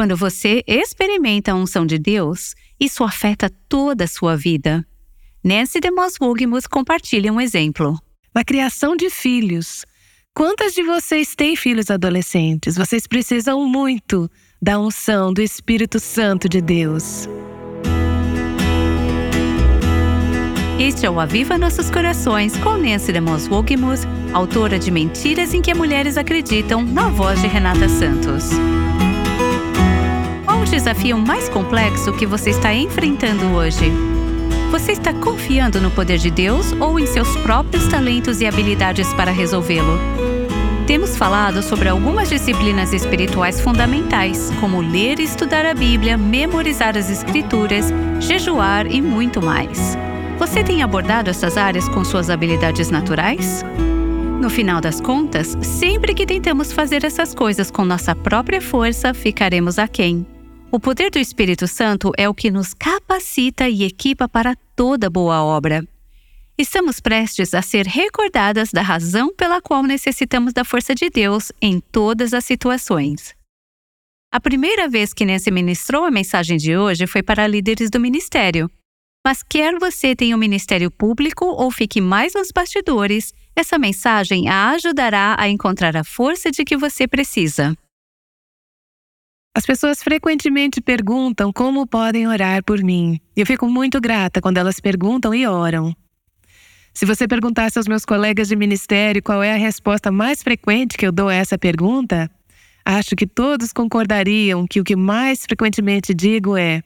Quando você experimenta a unção de Deus, isso afeta toda a sua vida. Nancy DeMoss Wugmus compartilha um exemplo. Na criação de filhos, quantas de vocês têm filhos adolescentes? Vocês precisam muito da unção do Espírito Santo de Deus. Este é o Aviva Nossos Corações com Nancy DeMoss Wogmus, autora de Mentiras em que Mulheres Acreditam, na voz de Renata Santos. Desafio mais complexo que você está enfrentando hoje? Você está confiando no poder de Deus ou em seus próprios talentos e habilidades para resolvê-lo? Temos falado sobre algumas disciplinas espirituais fundamentais, como ler e estudar a Bíblia, memorizar as Escrituras, jejuar e muito mais. Você tem abordado essas áreas com suas habilidades naturais? No final das contas, sempre que tentamos fazer essas coisas com nossa própria força, ficaremos aquém. O poder do Espírito Santo é o que nos capacita e equipa para toda boa obra. Estamos prestes a ser recordadas da razão pela qual necessitamos da força de Deus em todas as situações. A primeira vez que Nancy ministrou a mensagem de hoje foi para líderes do ministério. Mas quer você tenha um ministério público ou fique mais nos bastidores, essa mensagem a ajudará a encontrar a força de que você precisa. As pessoas frequentemente perguntam como podem orar por mim. E eu fico muito grata quando elas perguntam e oram. Se você perguntasse aos meus colegas de ministério qual é a resposta mais frequente que eu dou a essa pergunta, acho que todos concordariam que o que mais frequentemente digo é: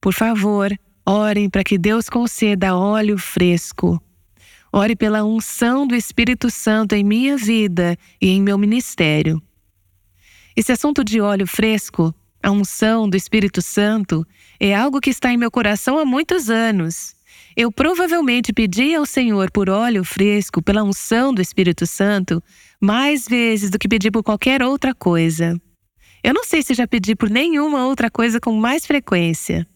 por favor, orem para que Deus conceda óleo fresco. Ore pela unção do Espírito Santo em minha vida e em meu ministério. Esse assunto de óleo fresco, a unção do Espírito Santo, é algo que está em meu coração há muitos anos. Eu provavelmente pedi ao Senhor por óleo fresco, pela unção do Espírito Santo, mais vezes do que pedi por qualquer outra coisa. Eu não sei se já pedi por nenhuma outra coisa com mais frequência.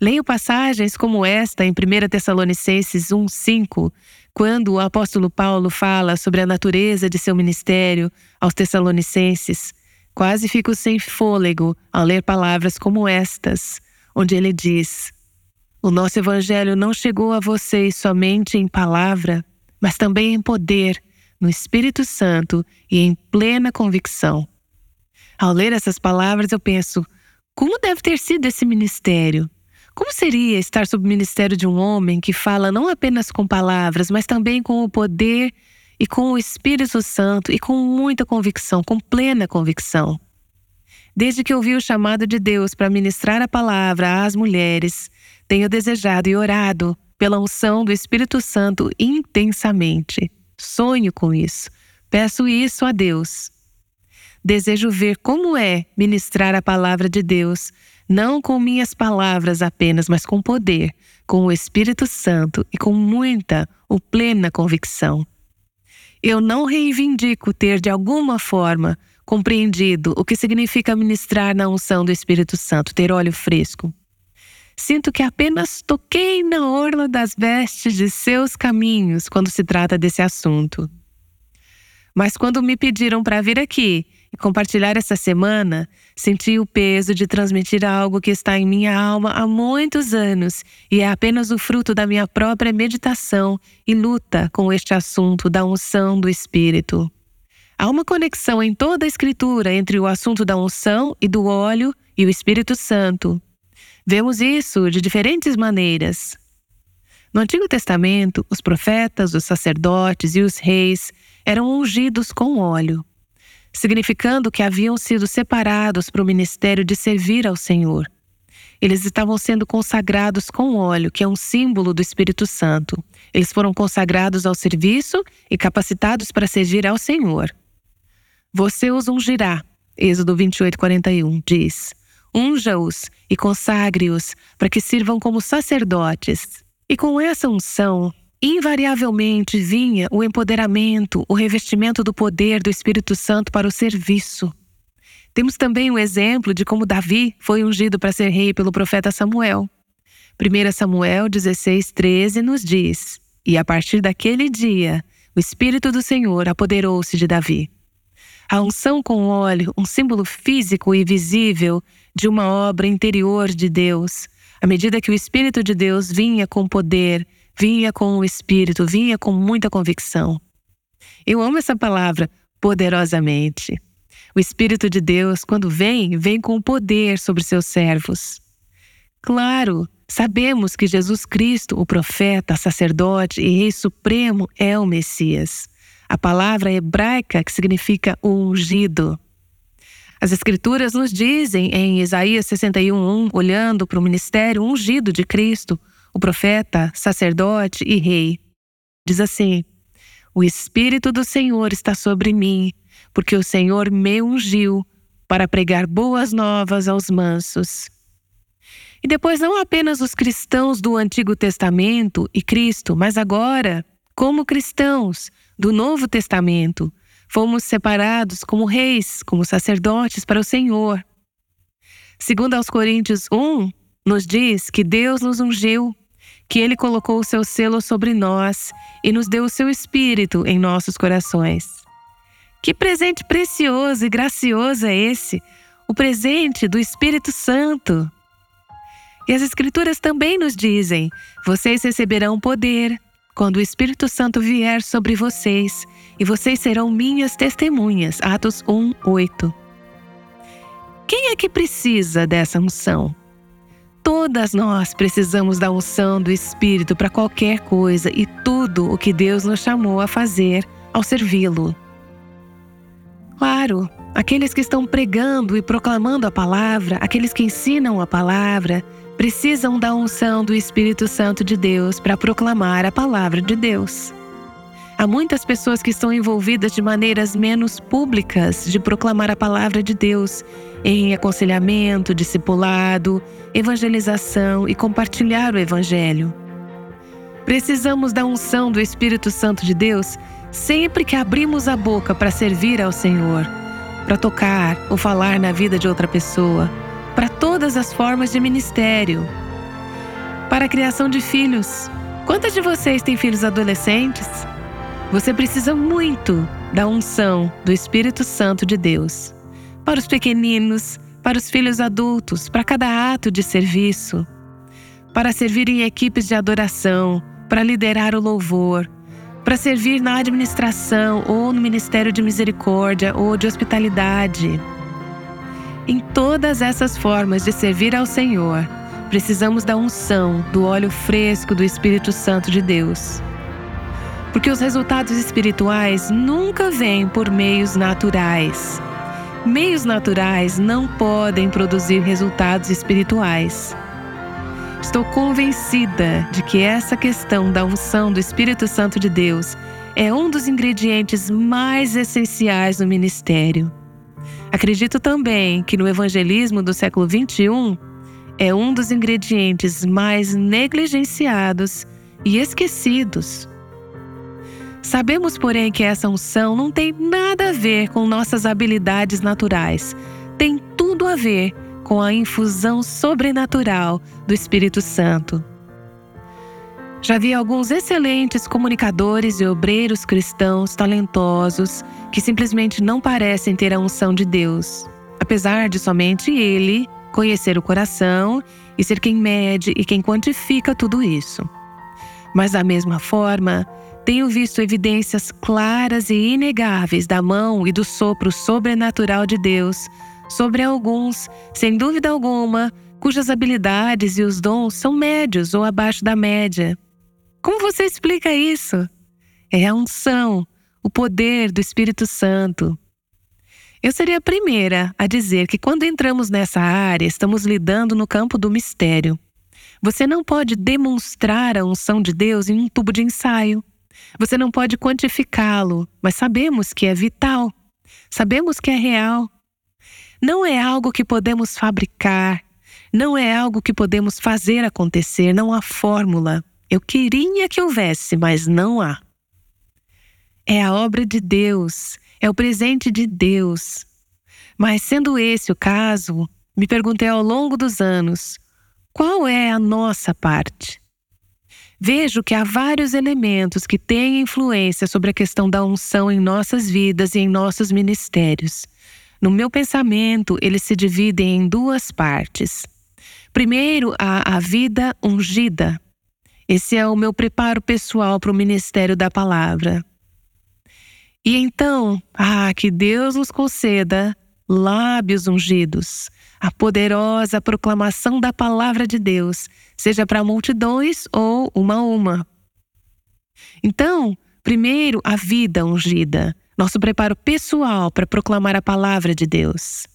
Leio passagens como esta em 1 Tessalonicenses 1,5, quando o apóstolo Paulo fala sobre a natureza de seu ministério aos Tessalonicenses, Quase fico sem fôlego ao ler palavras como estas, onde ele diz: O nosso evangelho não chegou a vocês somente em palavra, mas também em poder, no Espírito Santo e em plena convicção. Ao ler essas palavras, eu penso: como deve ter sido esse ministério? Como seria estar sob o ministério de um homem que fala não apenas com palavras, mas também com o poder e com o Espírito Santo e com muita convicção, com plena convicção. Desde que ouvi o chamado de Deus para ministrar a palavra às mulheres, tenho desejado e orado pela unção do Espírito Santo intensamente. Sonho com isso. Peço isso a Deus. Desejo ver como é ministrar a palavra de Deus, não com minhas palavras apenas, mas com poder, com o Espírito Santo e com muita ou plena convicção. Eu não reivindico ter, de alguma forma, compreendido o que significa ministrar na unção do Espírito Santo, ter óleo fresco. Sinto que apenas toquei na orla das vestes de seus caminhos quando se trata desse assunto. Mas quando me pediram para vir aqui e compartilhar essa semana, senti o peso de transmitir algo que está em minha alma há muitos anos e é apenas o fruto da minha própria meditação e luta com este assunto da unção do Espírito. Há uma conexão em toda a Escritura entre o assunto da unção e do óleo e o Espírito Santo. Vemos isso de diferentes maneiras. No Antigo Testamento, os profetas, os sacerdotes e os reis eram ungidos com óleo significando que haviam sido separados para o ministério de servir ao Senhor. Eles estavam sendo consagrados com óleo, que é um símbolo do Espírito Santo. Eles foram consagrados ao serviço e capacitados para servir ao Senhor. Você os ungirá, Êxodo 28, 41 diz: Unja-os e consagre-os para que sirvam como sacerdotes. E com essa unção, invariavelmente vinha o empoderamento, o revestimento do poder do Espírito Santo para o serviço. Temos também o um exemplo de como Davi foi ungido para ser rei pelo profeta Samuel. 1 Samuel 16, 13 nos diz: E a partir daquele dia, o Espírito do Senhor apoderou-se de Davi. A unção com óleo, um símbolo físico e visível de uma obra interior de Deus. À medida que o Espírito de Deus vinha com poder, vinha com o Espírito, vinha com muita convicção. Eu amo essa palavra, poderosamente. O Espírito de Deus, quando vem, vem com poder sobre seus servos. Claro, sabemos que Jesus Cristo, o profeta, sacerdote e Rei Supremo, é o Messias a palavra hebraica que significa ungido. As Escrituras nos dizem em Isaías 61:1, olhando para o ministério ungido de Cristo, o profeta, sacerdote e rei. Diz assim: O Espírito do Senhor está sobre mim, porque o Senhor me ungiu para pregar boas novas aos mansos. E depois, não apenas os cristãos do Antigo Testamento e Cristo, mas agora, como cristãos, do Novo Testamento, fomos separados como reis, como sacerdotes para o Senhor. Segundo aos Coríntios 1, nos diz que Deus nos ungiu, que ele colocou o seu selo sobre nós e nos deu o seu espírito em nossos corações. Que presente precioso e gracioso é esse, o presente do Espírito Santo. E as Escrituras também nos dizem: vocês receberão poder quando o Espírito Santo vier sobre vocês, e vocês serão minhas testemunhas. Atos 1, 8. Quem é que precisa dessa unção? Todas nós precisamos da unção do Espírito para qualquer coisa e tudo o que Deus nos chamou a fazer ao servi-lo. Claro, aqueles que estão pregando e proclamando a palavra, aqueles que ensinam a palavra, precisam da unção do Espírito Santo de Deus para proclamar a palavra de Deus. Há muitas pessoas que estão envolvidas de maneiras menos públicas de proclamar a palavra de Deus em aconselhamento, discipulado, evangelização e compartilhar o Evangelho. Precisamos da unção do Espírito Santo de Deus sempre que abrimos a boca para servir ao Senhor, para tocar ou falar na vida de outra pessoa para todas as formas de ministério, para a criação de filhos. Quantas de vocês têm filhos adolescentes? Você precisa muito da unção do Espírito Santo de Deus. Para os pequeninos, para os filhos adultos, para cada ato de serviço, para servir em equipes de adoração, para liderar o louvor, para servir na administração ou no ministério de misericórdia ou de hospitalidade. Em todas essas formas de servir ao Senhor, precisamos da unção, do óleo fresco do Espírito Santo de Deus. Porque os resultados espirituais nunca vêm por meios naturais. Meios naturais não podem produzir resultados espirituais. Estou convencida de que essa questão da unção do Espírito Santo de Deus é um dos ingredientes mais essenciais no ministério. Acredito também que no evangelismo do século XXI é um dos ingredientes mais negligenciados e esquecidos. Sabemos, porém, que essa unção não tem nada a ver com nossas habilidades naturais, tem tudo a ver com a infusão sobrenatural do Espírito Santo. Já vi alguns excelentes comunicadores e obreiros cristãos talentosos que simplesmente não parecem ter a unção de Deus, apesar de somente Ele conhecer o coração e ser quem mede e quem quantifica tudo isso. Mas, da mesma forma, tenho visto evidências claras e inegáveis da mão e do sopro sobrenatural de Deus sobre alguns, sem dúvida alguma, cujas habilidades e os dons são médios ou abaixo da média. Como você explica isso? É a unção, o poder do Espírito Santo. Eu seria a primeira a dizer que quando entramos nessa área, estamos lidando no campo do mistério. Você não pode demonstrar a unção de Deus em um tubo de ensaio. Você não pode quantificá-lo, mas sabemos que é vital. Sabemos que é real. Não é algo que podemos fabricar. Não é algo que podemos fazer acontecer. Não há fórmula. Eu queria que houvesse, mas não há. É a obra de Deus, é o presente de Deus. Mas, sendo esse o caso, me perguntei ao longo dos anos: qual é a nossa parte? Vejo que há vários elementos que têm influência sobre a questão da unção em nossas vidas e em nossos ministérios. No meu pensamento, eles se dividem em duas partes. Primeiro, há a vida ungida. Esse é o meu preparo pessoal para o ministério da palavra. E então, ah, que Deus nos conceda lábios ungidos, a poderosa proclamação da palavra de Deus, seja para multidões ou uma a uma. Então, primeiro, a vida ungida, nosso preparo pessoal para proclamar a palavra de Deus.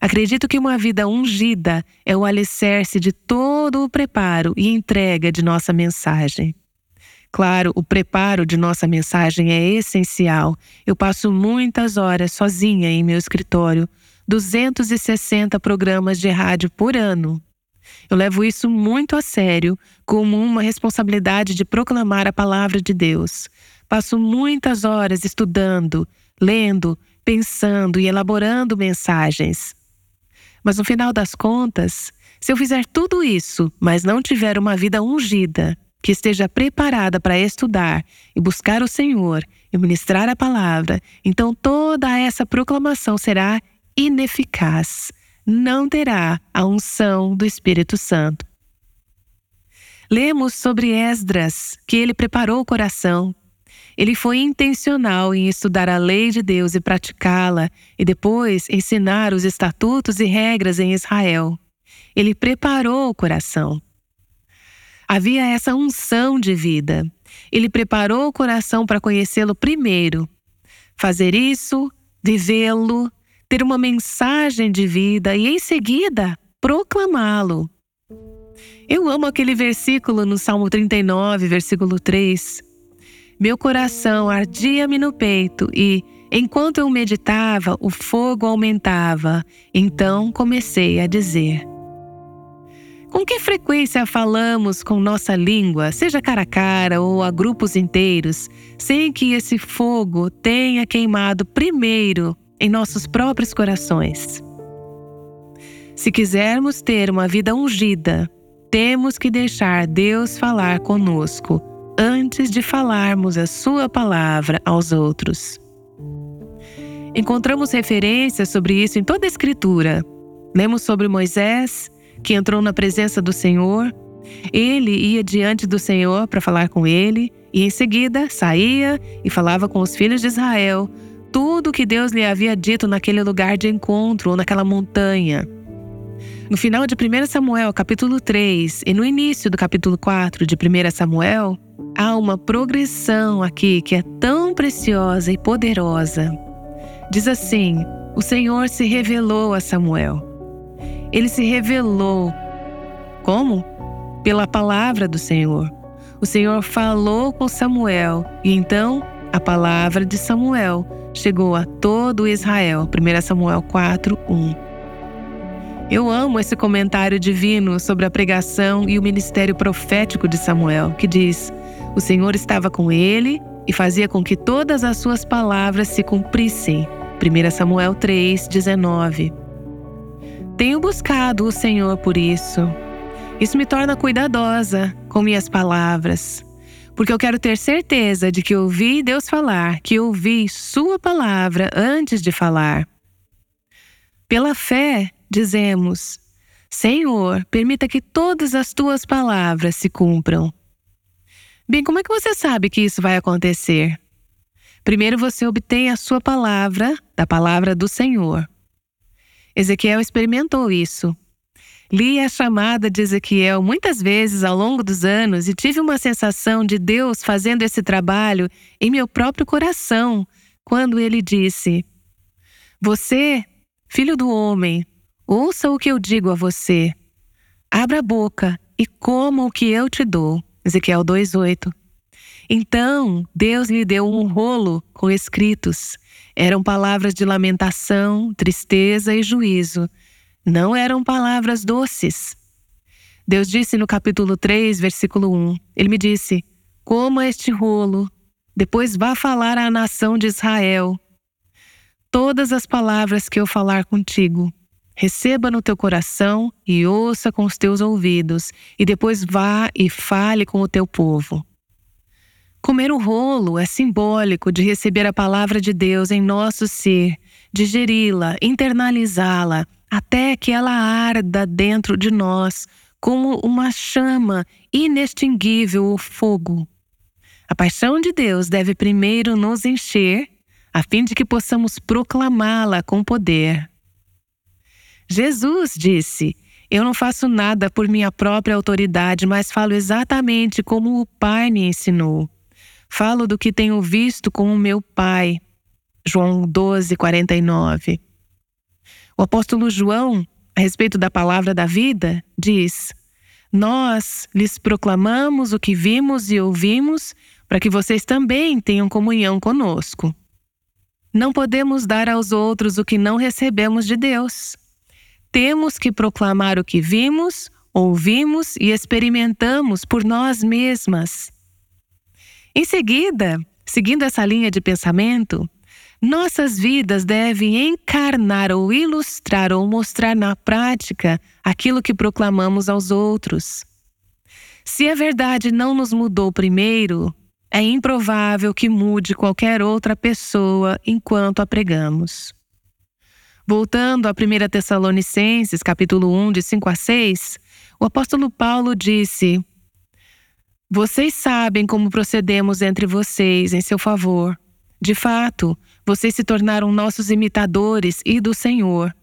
Acredito que uma vida ungida é o alicerce de todo o preparo e entrega de nossa mensagem. Claro, o preparo de nossa mensagem é essencial. Eu passo muitas horas sozinha em meu escritório, 260 programas de rádio por ano. Eu levo isso muito a sério, como uma responsabilidade de proclamar a palavra de Deus. Passo muitas horas estudando, lendo, pensando e elaborando mensagens. Mas no final das contas, se eu fizer tudo isso, mas não tiver uma vida ungida, que esteja preparada para estudar e buscar o Senhor e ministrar a palavra, então toda essa proclamação será ineficaz, não terá a unção do Espírito Santo. Lemos sobre Esdras, que ele preparou o coração. Ele foi intencional em estudar a lei de Deus e praticá-la, e depois ensinar os estatutos e regras em Israel. Ele preparou o coração. Havia essa unção de vida. Ele preparou o coração para conhecê-lo primeiro. Fazer isso, vivê-lo, ter uma mensagem de vida e, em seguida, proclamá-lo. Eu amo aquele versículo no Salmo 39, versículo 3. Meu coração ardia-me no peito e, enquanto eu meditava, o fogo aumentava. Então comecei a dizer. Com que frequência falamos com nossa língua, seja cara a cara ou a grupos inteiros, sem que esse fogo tenha queimado primeiro em nossos próprios corações? Se quisermos ter uma vida ungida, temos que deixar Deus falar conosco antes de falarmos a Sua palavra aos outros. Encontramos referências sobre isso em toda a Escritura. Lemos sobre Moisés que entrou na presença do Senhor. Ele ia diante do Senhor para falar com ele, e em seguida saía e falava com os filhos de Israel tudo o que Deus lhe havia dito naquele lugar de encontro ou naquela montanha. No final de 1 Samuel, capítulo 3, e no início do capítulo 4 de 1 Samuel, há uma progressão aqui que é tão preciosa e poderosa. Diz assim: O Senhor se revelou a Samuel. Ele se revelou. Como? Pela palavra do Senhor. O Senhor falou com Samuel e então a palavra de Samuel chegou a todo Israel. 1 Samuel 4, 1. Eu amo esse comentário divino sobre a pregação e o ministério profético de Samuel, que diz: O Senhor estava com ele e fazia com que todas as suas palavras se cumprissem. 1 Samuel 3, 19. Tenho buscado o Senhor por isso. Isso me torna cuidadosa com minhas palavras, porque eu quero ter certeza de que ouvi Deus falar, que ouvi Sua palavra antes de falar. Pela fé, dizemos: Senhor, permita que todas as tuas palavras se cumpram. Bem, como é que você sabe que isso vai acontecer? Primeiro você obtém a sua palavra, da palavra do Senhor. Ezequiel experimentou isso. Li a chamada de Ezequiel muitas vezes ao longo dos anos e tive uma sensação de Deus fazendo esse trabalho em meu próprio coração, quando ele disse: Você, filho do homem, ouça o que eu digo a você. Abra a boca e coma o que eu te dou. Ezequiel 2:8. Então, Deus lhe deu um rolo com escritos eram palavras de lamentação, tristeza e juízo. Não eram palavras doces. Deus disse no capítulo 3, versículo 1: Ele me disse: Coma este rolo, depois vá falar à nação de Israel. Todas as palavras que eu falar contigo, receba no teu coração e ouça com os teus ouvidos, e depois vá e fale com o teu povo. Comer o rolo é simbólico de receber a palavra de Deus em nosso ser, digeri-la, internalizá-la, até que ela arda dentro de nós como uma chama inextinguível ou fogo. A paixão de Deus deve primeiro nos encher, a fim de que possamos proclamá-la com poder. Jesus disse: Eu não faço nada por minha própria autoridade, mas falo exatamente como o Pai me ensinou. Falo do que tenho visto com o meu Pai. João 12, 49. O apóstolo João, a respeito da palavra da vida, diz: Nós lhes proclamamos o que vimos e ouvimos, para que vocês também tenham comunhão conosco. Não podemos dar aos outros o que não recebemos de Deus. Temos que proclamar o que vimos, ouvimos e experimentamos por nós mesmas. Em seguida, seguindo essa linha de pensamento, nossas vidas devem encarnar ou ilustrar ou mostrar na prática aquilo que proclamamos aos outros. Se a verdade não nos mudou primeiro, é improvável que mude qualquer outra pessoa enquanto a pregamos. Voltando a 1 Tessalonicenses, capítulo 1, de 5 a 6, o apóstolo Paulo disse: Vocês sabem como procedemos entre vocês em seu favor. De fato, vocês se tornaram nossos imitadores e do Senhor.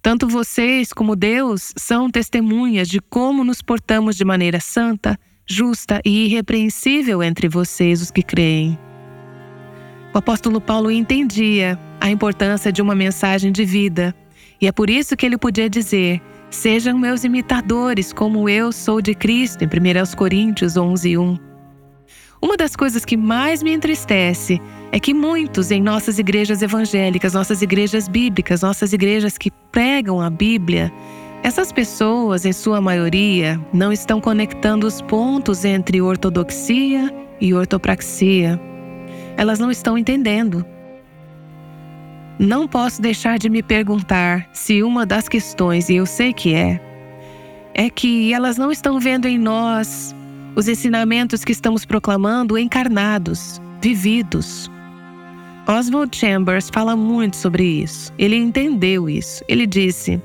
Tanto vocês como Deus são testemunhas de como nos portamos de maneira santa, justa e irrepreensível entre vocês, os que creem. O apóstolo Paulo entendia a importância de uma mensagem de vida, e é por isso que ele podia dizer: Sejam meus imitadores, como eu sou de Cristo, em 1 Coríntios 11, 1. Uma das coisas que mais me entristece é que muitos em nossas igrejas evangélicas, nossas igrejas bíblicas, nossas igrejas que pregam a Bíblia, essas pessoas, em sua maioria, não estão conectando os pontos entre ortodoxia e ortopraxia. Elas não estão entendendo. Não posso deixar de me perguntar se uma das questões, e eu sei que é, é que elas não estão vendo em nós os ensinamentos que estamos proclamando encarnados, vividos. Oswald Chambers fala muito sobre isso. Ele entendeu isso. Ele disse: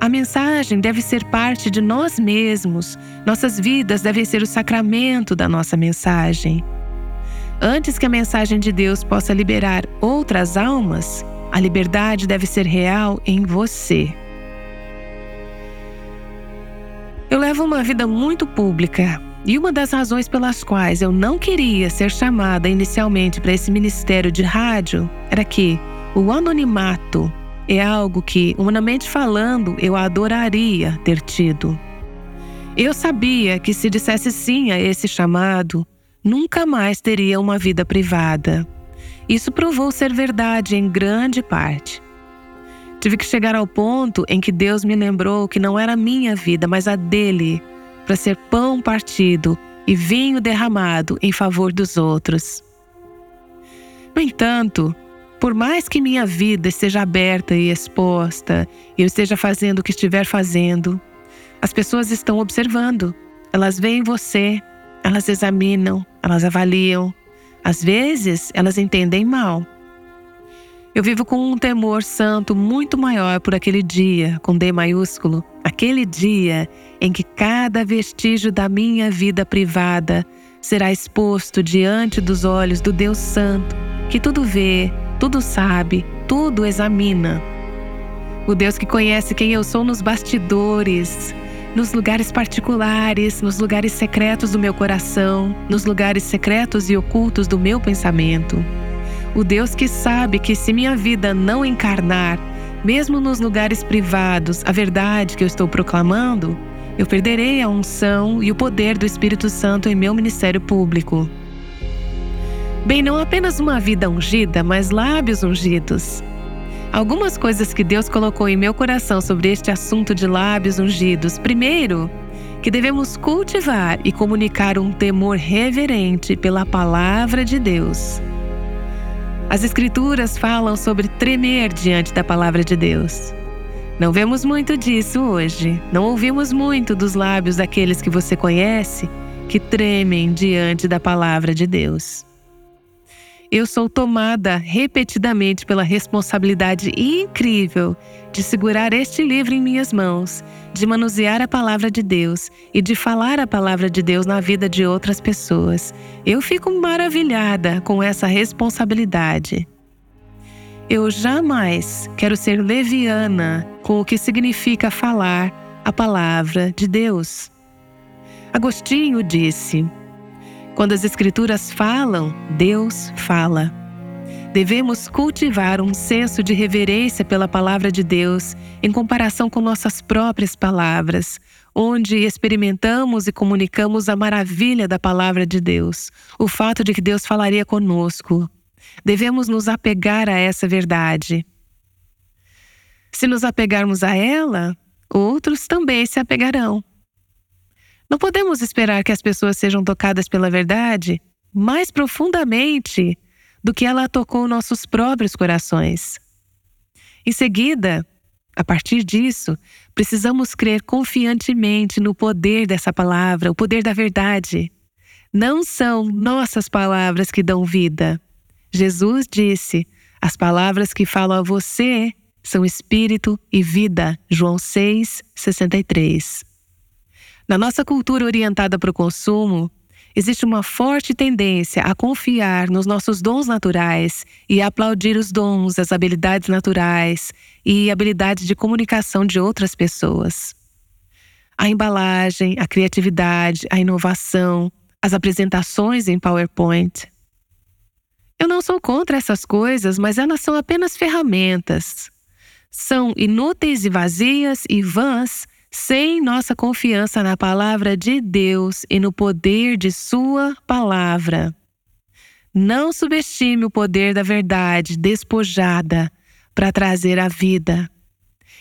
a mensagem deve ser parte de nós mesmos, nossas vidas devem ser o sacramento da nossa mensagem. Antes que a mensagem de Deus possa liberar outras almas, a liberdade deve ser real em você. Eu levo uma vida muito pública, e uma das razões pelas quais eu não queria ser chamada inicialmente para esse ministério de rádio era que o anonimato é algo que, humanamente falando, eu adoraria ter tido. Eu sabia que se dissesse sim a esse chamado, nunca mais teria uma vida privada. Isso provou ser verdade em grande parte. Tive que chegar ao ponto em que Deus me lembrou que não era minha vida, mas a dele para ser pão partido e vinho derramado em favor dos outros. No entanto, por mais que minha vida esteja aberta e exposta, e eu esteja fazendo o que estiver fazendo, as pessoas estão observando. Elas veem você, elas examinam, elas avaliam. Às vezes, elas entendem mal. Eu vivo com um temor santo muito maior por aquele dia, com D maiúsculo, aquele dia em que cada vestígio da minha vida privada será exposto diante dos olhos do Deus Santo, que tudo vê, tudo sabe, tudo examina. O Deus que conhece quem eu sou nos bastidores, nos lugares particulares, nos lugares secretos do meu coração, nos lugares secretos e ocultos do meu pensamento. O Deus que sabe que se minha vida não encarnar, mesmo nos lugares privados, a verdade que eu estou proclamando, eu perderei a unção e o poder do Espírito Santo em meu ministério público. Bem, não apenas uma vida ungida, mas lábios ungidos. Algumas coisas que Deus colocou em meu coração sobre este assunto de lábios ungidos. Primeiro, que devemos cultivar e comunicar um temor reverente pela palavra de Deus. As Escrituras falam sobre tremer diante da palavra de Deus. Não vemos muito disso hoje. Não ouvimos muito dos lábios daqueles que você conhece que tremem diante da palavra de Deus. Eu sou tomada repetidamente pela responsabilidade incrível de segurar este livro em minhas mãos, de manusear a palavra de Deus e de falar a palavra de Deus na vida de outras pessoas. Eu fico maravilhada com essa responsabilidade. Eu jamais quero ser leviana com o que significa falar a palavra de Deus. Agostinho disse: quando as Escrituras falam, Deus fala. Devemos cultivar um senso de reverência pela palavra de Deus em comparação com nossas próprias palavras, onde experimentamos e comunicamos a maravilha da palavra de Deus, o fato de que Deus falaria conosco. Devemos nos apegar a essa verdade. Se nos apegarmos a ela, outros também se apegarão. Não podemos esperar que as pessoas sejam tocadas pela verdade mais profundamente do que ela tocou nossos próprios corações. Em seguida, a partir disso, precisamos crer confiantemente no poder dessa palavra, o poder da verdade. Não são nossas palavras que dão vida. Jesus disse: As palavras que falo a você são espírito e vida. João 6, 63. Na nossa cultura orientada para o consumo, existe uma forte tendência a confiar nos nossos dons naturais e a aplaudir os dons, as habilidades naturais e habilidades de comunicação de outras pessoas. A embalagem, a criatividade, a inovação, as apresentações em PowerPoint. Eu não sou contra essas coisas, mas elas são apenas ferramentas. São inúteis e vazias e vãs sem nossa confiança na palavra de Deus e no poder de Sua palavra. Não subestime o poder da verdade despojada para trazer a vida.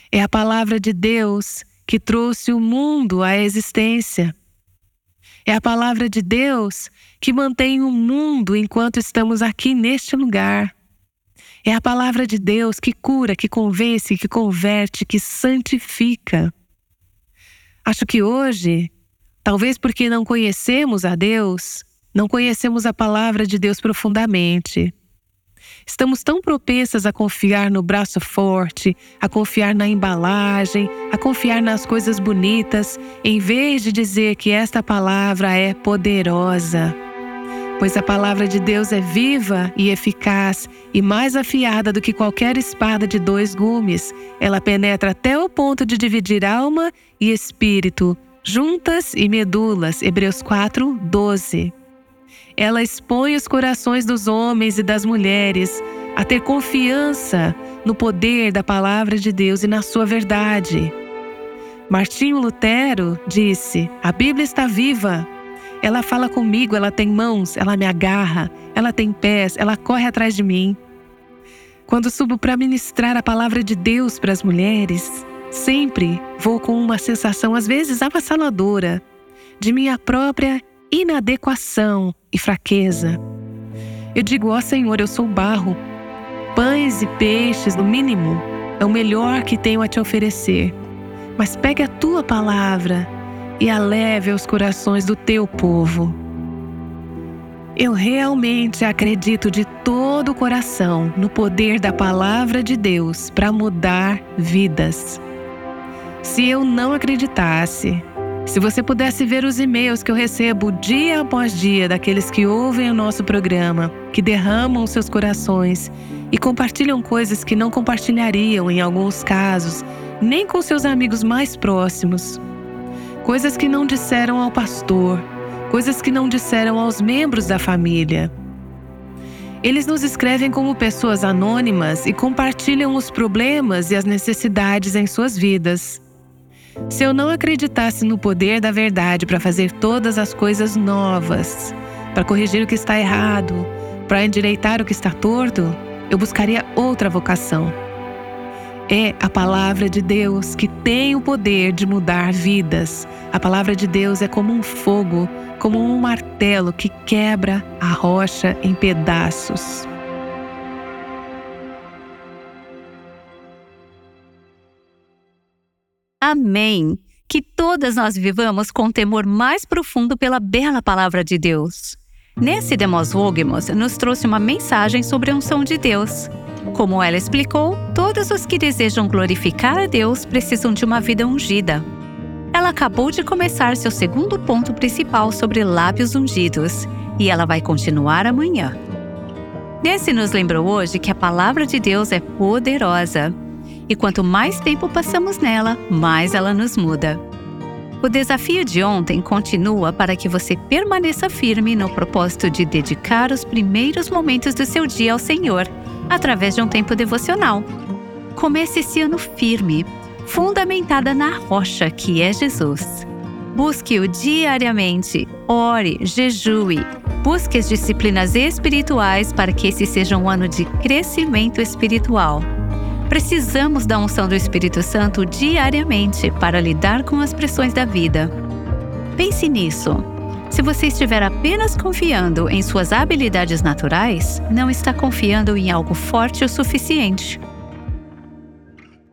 É a palavra de Deus que trouxe o mundo à existência. É a palavra de Deus que mantém o mundo enquanto estamos aqui neste lugar. É a palavra de Deus que cura, que convence, que converte, que santifica. Acho que hoje, talvez porque não conhecemos a Deus, não conhecemos a palavra de Deus profundamente. Estamos tão propensas a confiar no braço forte, a confiar na embalagem, a confiar nas coisas bonitas, em vez de dizer que esta palavra é poderosa. Pois a palavra de Deus é viva e eficaz e mais afiada do que qualquer espada de dois gumes. Ela penetra até o ponto de dividir alma e espírito, juntas e medulas. Hebreus 4, 12. Ela expõe os corações dos homens e das mulheres a ter confiança no poder da palavra de Deus e na sua verdade. Martinho Lutero disse: A Bíblia está viva. Ela fala comigo, ela tem mãos, ela me agarra, ela tem pés, ela corre atrás de mim. Quando subo para ministrar a palavra de Deus para as mulheres, Sempre vou com uma sensação, às vezes avassaladora, de minha própria inadequação e fraqueza. Eu digo, ó oh, Senhor, eu sou barro. Pães e peixes, no mínimo, é o melhor que tenho a te oferecer. Mas pegue a tua palavra e a aos corações do teu povo. Eu realmente acredito de todo o coração no poder da palavra de Deus para mudar vidas. Se eu não acreditasse, se você pudesse ver os e-mails que eu recebo dia após dia daqueles que ouvem o nosso programa, que derramam seus corações e compartilham coisas que não compartilhariam em alguns casos, nem com seus amigos mais próximos. Coisas que não disseram ao pastor, coisas que não disseram aos membros da família. Eles nos escrevem como pessoas anônimas e compartilham os problemas e as necessidades em suas vidas. Se eu não acreditasse no poder da verdade para fazer todas as coisas novas, para corrigir o que está errado, para endireitar o que está torto, eu buscaria outra vocação. É a palavra de Deus que tem o poder de mudar vidas. A palavra de Deus é como um fogo, como um martelo que quebra a rocha em pedaços. Amém! Que todas nós vivamos com temor mais profundo pela bela palavra de Deus. Nesse Demos Vogemos nos trouxe uma mensagem sobre a unção de Deus. Como ela explicou, todos os que desejam glorificar a Deus precisam de uma vida ungida. Ela acabou de começar seu segundo ponto principal sobre lábios ungidos e ela vai continuar amanhã. Nesse nos lembrou hoje que a palavra de Deus é poderosa e quanto mais tempo passamos nela, mais ela nos muda. O desafio de ontem continua para que você permaneça firme no propósito de dedicar os primeiros momentos do seu dia ao Senhor, através de um tempo devocional. Comece esse ano firme, fundamentada na rocha que é Jesus. Busque-o diariamente, ore, jejue, busque as disciplinas espirituais para que esse seja um ano de crescimento espiritual. Precisamos da unção do Espírito Santo diariamente para lidar com as pressões da vida. Pense nisso. Se você estiver apenas confiando em suas habilidades naturais, não está confiando em algo forte o suficiente.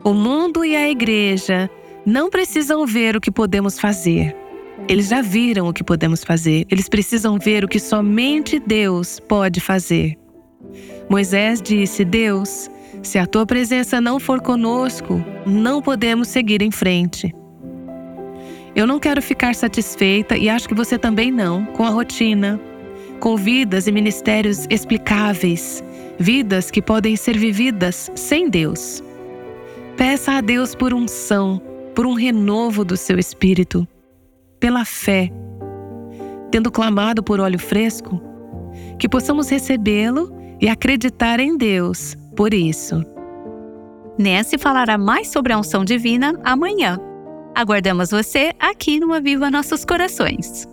O mundo e a igreja não precisam ver o que podemos fazer. Eles já viram o que podemos fazer. Eles precisam ver o que somente Deus pode fazer. Moisés disse: Deus, se a tua presença não for conosco, não podemos seguir em frente. Eu não quero ficar satisfeita, e acho que você também não, com a rotina, com vidas e ministérios explicáveis, vidas que podem ser vividas sem Deus. Peça a Deus por unção, por um renovo do seu espírito, pela fé. Tendo clamado por óleo fresco, que possamos recebê-lo e acreditar em Deus por isso. Nancy falará mais sobre a unção divina amanhã. Aguardamos você aqui no Aviva Nossos Corações.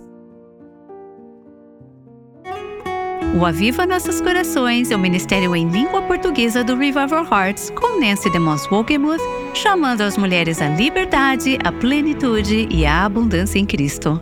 O Aviva Nossos Corações é o ministério em língua portuguesa do Revival Hearts com Nancy DeMoss Wolgemuth, chamando as mulheres à liberdade, à plenitude e à abundância em Cristo.